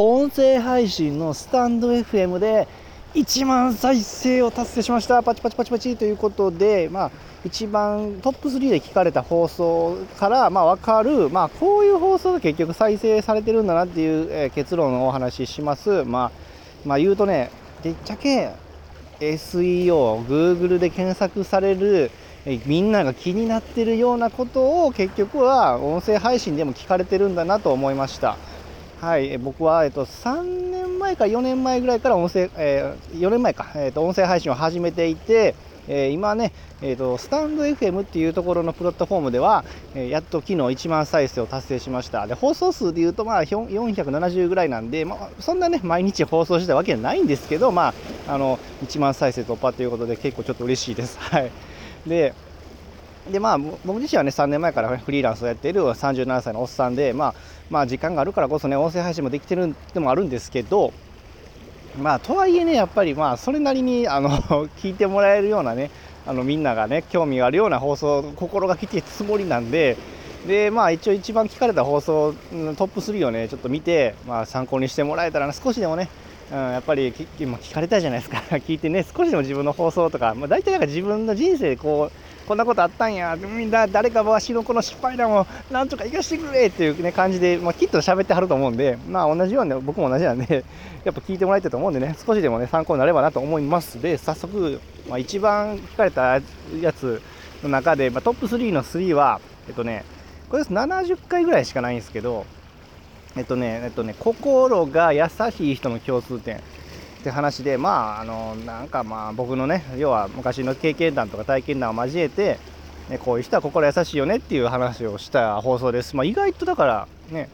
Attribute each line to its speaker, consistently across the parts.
Speaker 1: 音声配信のスタンド FM で1万再生を達成しました。パチパチパチパチということでまあ一番トップ3で聞かれた放送からまあ分かる。まあこういう放送が結局再生されてるんだなっていう、え、結論をお話しします。まあまあ言うとねでっちゃけ SEO、Google で検索されるみんなが気になってるようなことを結局は音声配信でも聞かれてるんだなと思いました。はい、僕は、えっと、3年前か4年前ぐらいから音声、えー、4年前か、えっと、音声配信を始めていて、えー、今ね、えーと、スタンド FM っていうところのプラットフォームでは、えー、やっと昨日1万再生を達成しましたで放送数でいうとまあ470ぐらいなんで、まあ、そんなね毎日放送したわけじゃないんですけど、まあ、あの1万再生突破ということで結構ちょっと嬉しいです。はいででまあ、僕自身はね3年前からフリーランスをやっている37歳のおっさんで、まあ、まあ時間があるからこそね音声配信もできてるでもあるんですけどまあとはいえねやっぱりまあそれなりにあの 聞いてもらえるようなねあのみんながね興味があるような放送心がけてつもりなんででまあ一応一番聞かれた放送トップ3をねちょっと見て、まあ、参考にしてもらえたら少しでもねうん、やっぱり今聞かれたじゃないですか。聞いてね少しでも自分の放送とか、まあ、大体なんか自分の人生こうこんなことあったんや、みんな誰かわしのこの失敗談をなんとか生かしてくれっていう、ね、感じで、まあ、きっと喋ってはると思うんで、まあ同じように、僕も同じなんで、やっぱ聞いてもらえてると思うんでね、少しでもね、参考になればなと思います。で、早速、まあ、一番聞かれたやつの中で、まあ、トップ3の3は、えっとね、これです70回ぐらいしかないんですけど、えっとね、えっとね、心が優しい人の共通点。って話でまああのなんかまあ僕のね要は昔の経験談とか体験談を交えて、ね、こういう人は心優しいよねっていう話をした放送です、まあ、意外とだからね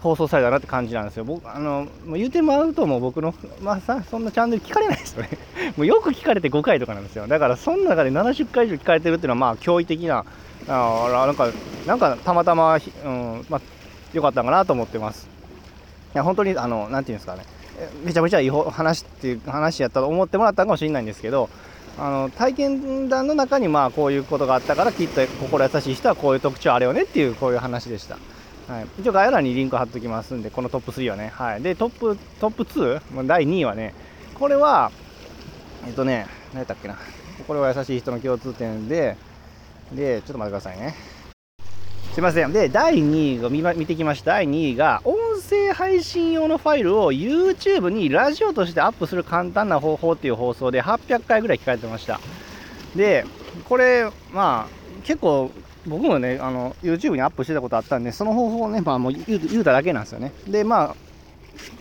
Speaker 1: 放送されたなって感じなんですよ。僕、あの、言うてもらうともう僕の、まあさ、そんなチャンネル聞かれないですよね。もうよく聞かれて5回とかなんですよ。だからその中で70回以上聞かれてるっていうのはまあ驚異的な、あなんか、なんかたまたま、うん、まあ、良かったかなと思ってます。いや、本当に、あの、なんていうんですかね。めちゃめちゃいい話っていう話やったと思ってもらったかもしれないんですけどあの体験談の中にまあこういうことがあったからきっと心優しい人はこういう特徴あるよねっていうこういう話でした。はい、一応概要欄にリンク貼っておきますんでこのトップ3はね、はい、でトップトップ 2? 第2位はねこれはえっとね何やったっけなこれは優しい人の共通点ででちょっと待ってくださいねすいません。で、第2位を見見てきました。第2位が、音声配信用のファイルを YouTube にラジオとしてアップする簡単な方法っていう放送で800回ぐらい聞かれてました。で、これ、まあ、結構、僕もね、あの、YouTube にアップしてたことあったんで、その方法をね、まあもう言うただけなんですよね。で、ま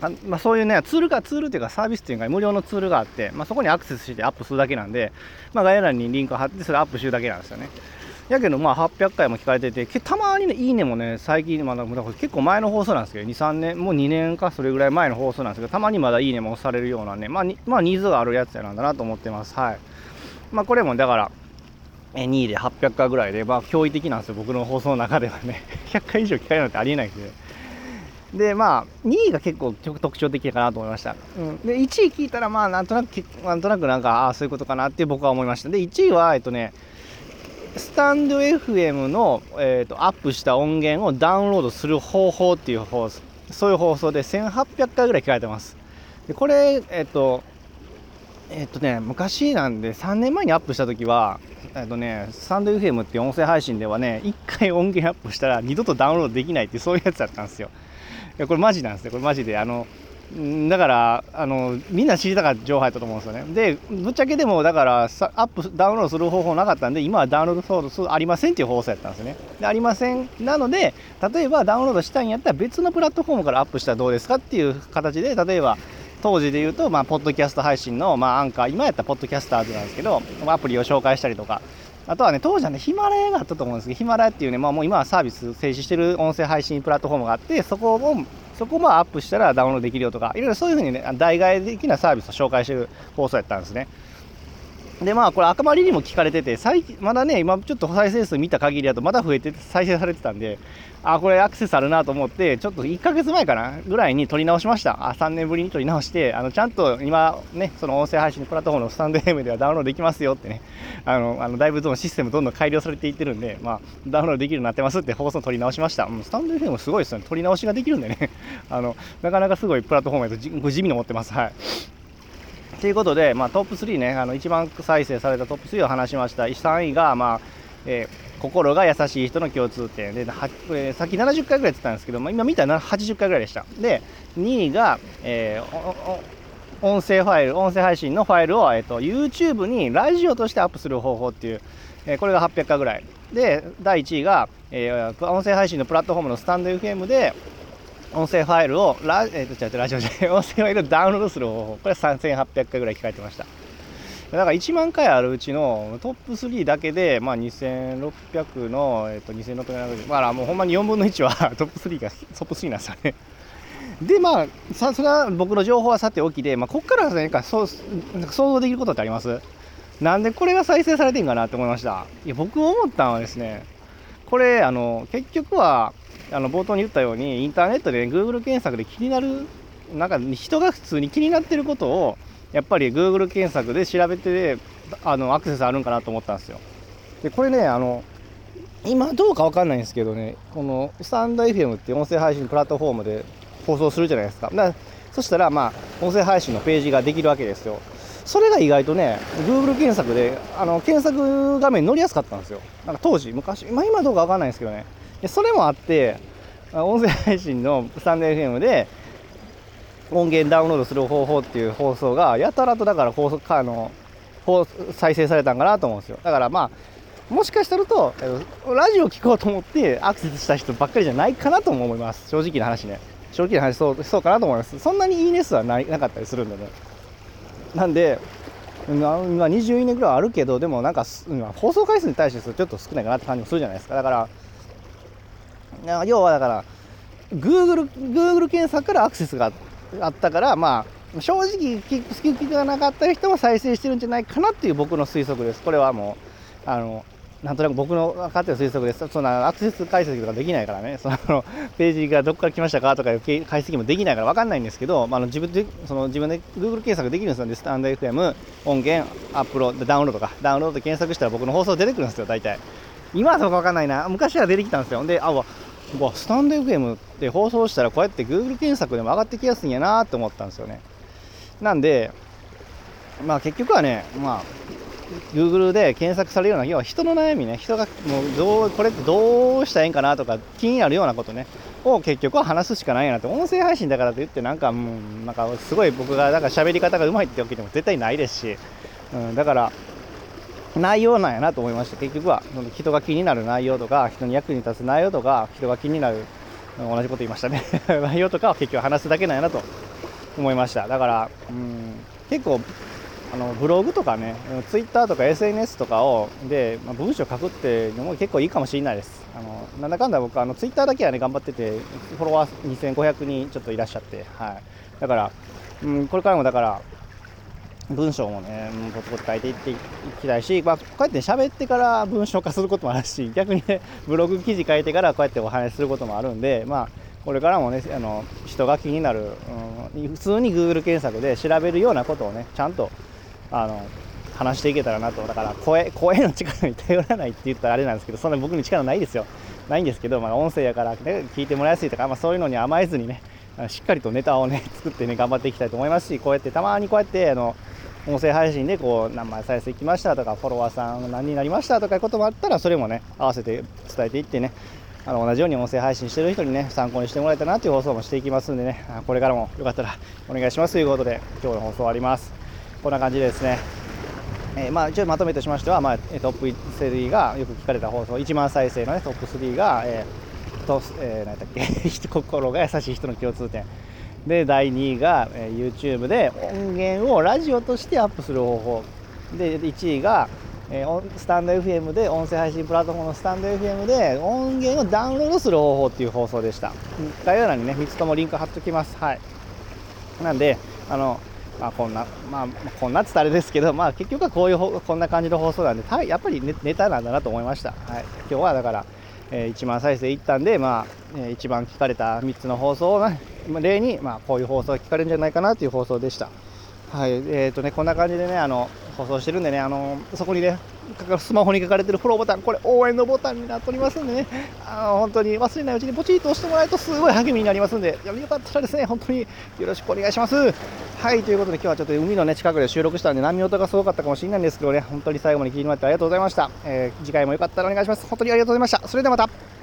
Speaker 1: あ、あまあ、そういうね、ツールが、ツールっていうかサービスっていうか無料のツールがあって、まあ、そこにアクセスしてアップするだけなんで、まあ、概要欄にリンクを貼って、それアップするだけなんですよね。やけどまあ800回も聞かれててたまにねいいねもね最近まだ結構前の放送なんですけど23年もう2年かそれぐらい前の放送なんですけどたまにまだいいねも押されるようなねまあまあニーズがあるやつやなんだなと思ってます。はい。まあこれもだから2位で800回ぐらいでまあ驚異的なんですよ僕の放送の中ではね。100回以上聞かれるなんてありえないんででまあ2位が結構特徴的かなと思いました、うん、で1位聞いたらまあなんとなくなんとなくなんかああそういうことかなって僕は思いました。で1位はえっとねスタンド FM の、えーと、アップした音源をダウンロードする方法っていう放送そういう放送で1800回ぐらい聞かれてます。でこれえっ、ー、とえっ、ー、とね昔なんで3年前にアップした時はえっ、ー、とねスタンド FM っていう音声配信ではね1回音源アップしたら二度とダウンロードできないってそういうやつだったんですよ。いやこれマジなんですよ。これマジであのだからあのみんな知りたかった情報やったと思うんですよね。でぶっちゃけでもだからアップダウンロードする方法なかったんで今はダウンロードするありませんっていう放送やったんですね。でありません。なので例えばダウンロードしたんやったら別のプラットフォームからアップしたらどうですかっていう形で例えば当時で言うと、まあ、ポッドキャスト配信の、まあ、アンカー。今やったらポッドキャスターズなんですけどアプリを紹介したりとかあとはね、当時はね、ヒマラヤがあったと思うんですけど、ヒマラヤっていうね、まあ、もう今はサービス停止してる音声配信プラットフォームがあって、そこをそこもアップしたらダウンロードできるよとか、いろいろそういうふうにね、代替的なサービスを紹介してる放送やったんですね。でまあこれ赤まりにも聞かれてて最まだね今ちょっと再生数見た限りだとまだ増えて再生されてたんであこれアクセスあるなと思ってちょっと1ヶ月前かなぐらいに撮り直しました。あ3年ぶりに撮り直してあのちゃんと今ねその音声配信プラットフォームのスタンド FM ではダウンロードできますよってねあのあのだいぶそのシステムどんどん改良されていってるんでまあダウンロードできるようになってますって放送撮り直しました、うん、スタンド FM すごいですよね。撮り直しができるんでね。あのなかなかすごいプラットフォームやと地味に思ってます。はい。ということで、まあ、トップ3ね、あの一番再生されたトップ3を話しました。3位が、まあえー、心が優しい人の共通点で、はえー、さっき70回ぐらい言ってたんですけど、まあ、今見たら80回ぐらいでした。で、2位が、えー、音声ファイル、音声配信のファイルを、えーと、YouTube にラジオとしてアップする方法っていう、えー、これが800回ぐらい。で、第1位が、えー、音声配信のプラットフォームのスタンド FM で、音声ファイルをラ,、えー、と違うラジオで音声ファイルをダウンロードする方法これ3800回ぐらい聞かれてました。だから1万回あるうちのトップ3だけで、まあ、2600の、えー、と2670まあもうほんまに4分の1はトップ3がトップ3なんですよね。でまあさそれは僕の情報はさておきで、まあ、ここから何かそうなんか想像できることってあります？なんでこれが再生されてんかなって思いました。いや僕思ったのはですねこれあの結局はあの冒頭に言ったようにインターネットで、ね、Google 検索で気になるなんか人が普通に気になってることをやっぱり Google 検索で調べてあのアクセスあるんかなと思ったんですよ。でこれねあの今どうか分かんないんですけどねこのスタンド FM って音声配信プラットフォームで放送するじゃないですか。だそしたらまあ音声配信のページができるわけですよ。それが意外とね Google 検索であの検索画面に乗りやすかったんですよ。なんか当時昔、まあ、今どうか分かんないんですけどね。それもあって音声配信のスタンド FM で音源ダウンロードする方法っていう放送がやたらとだから放送かあの再生されたんかなと思うんですよ。だからまあもしかしたらとラジオ聞こうと思ってアクセスした人ばっかりじゃないかなと思います。正直な話ね。正直な話そうそうかなと思います。そんなにいいね数はないなかったりするんでね。なんで今20いいねぐらいあるけどでもなんか放送回数に対してちょっと少ないかなって感じもするじゃないですか。だから要はだから Google, Google 検索からアクセスがあったからまあ正直好きがなかった人も再生してるんじゃないかなっていう僕の推測ですこれはもうあのなんとなく僕の分かってる推測です。そんなアクセス解析とかできないからね、そのページがどこから来ましたかとかいう解析もできないから分かんないんですけど、まあ、の自分でその自分で Google 検索できるんですよね、スタンド FM、音源、アップロード、ダウンロードとか、ダウンロード検索したら僕の放送出てくるんですよ、大体。今はそうか分かんないな、昔は出てきたんですよ。で、あ、わ、スタンド FM で放送したらこうやって Google 検索でも上がってきやすいんやなって思ったんですよね。なんで、まあ結局はね、まあ、Google で検索されるような、要は人の悩みね、人がもうどう、これってどうしたらいいんかなとか、気になるようなことね、を結局は話すしかないなって、音声配信だからといって、なんかもう、なんかすごい僕が、なんか喋り方がうまいってわけでも絶対ないですし、うん、だから、内容なんやなと思いました結局は人が気になる内容とか人に役に立つ内容とか人が気になる同じこと言いましたね。内容とかを結局話すだけなんやなと思いました。だからうん結構あのブログとかねツイッターとか SNS とかをで、まあ、文章書くっていうのも結構いいかもしれないです。あのなんだかんだ僕あのツイッターだけはね頑張っててフォロワー2500人ちょっといらっしゃってはい。だから、うん、これからもだから文章もね、ポツポツ書いていっていきたいし、まあ、こうやって喋ってから文章化することもあるし、逆にね、ブログ記事書いてからこうやってお話しすることもあるんで、まあ、これからもね、あの人が気になる、うん、普通に Google 検索で調べるようなことをね、ちゃんとあの話していけたらなと、だから声声の力に頼らないって言ったらあれなんですけど、そんな僕に力ないですよ。ないんですけど、まあ、音声やから、ね、聞いてもらいやすいとか、まあ、そういうのに甘えずにね、しっかりとネタをね、作ってね、頑張っていきたいと思いますし、こうやってたまにこうやってあの音声配信でこう何枚再生きましたとかフォロワーさん何になりましたとかいうこともあったらそれもね合わせて伝えていってねあの同じように音声配信してる人にね参考にしてもらえたなという放送もしていきますんでねこれからもよかったらお願いしますということで今日の放送終わります。こんな感じですねえ、まあ、一応まとめとしましては、まあ、トップ3がよく聞かれた放送1万再生の、ね、トップ3が、えーとえー、何だっけ 心が優しい人の共通点。で第2位が、え YouTube で音源をラジオとしてアップする方法。で1位が、えスタンド FM で音声配信プラットフォームのスタンド FM で音源をダウンロードする方法っていう放送でした。概要欄にね3つともリンク貼っときます。はい。なんであのまあ、こんな、まあ、こんなっつたあれですけど、まあ、結局はこういうこんな感じの放送なんで、たやっぱりネネタなんだなと思いました。はい、今日はだから、えー1万再生いったんで、まあえー一番聞かれた3つの放送を、ね、まあ例に、まあ、こういう放送が聞かれるんじゃないかなという放送でした。はい、えーとね、こんな感じでね、あの放送してるんでね、あのそこにね、スマホに書かれてるフォローボタン、これ応援のボタンになっておりますんでね、あの本当に忘れないうちにポチッと押してもらえるとすごい励みになりますんで、よかったらですね、本当によろしくお願いします。はい、ということで今日はちょっと海のね近くで収録したんで波音がすごかったかもしれないんですけどね、本当に最後まで聞いてもらってありがとうございました。えー次回もよかったらお願いします。本当にありがとうございました。それではまた。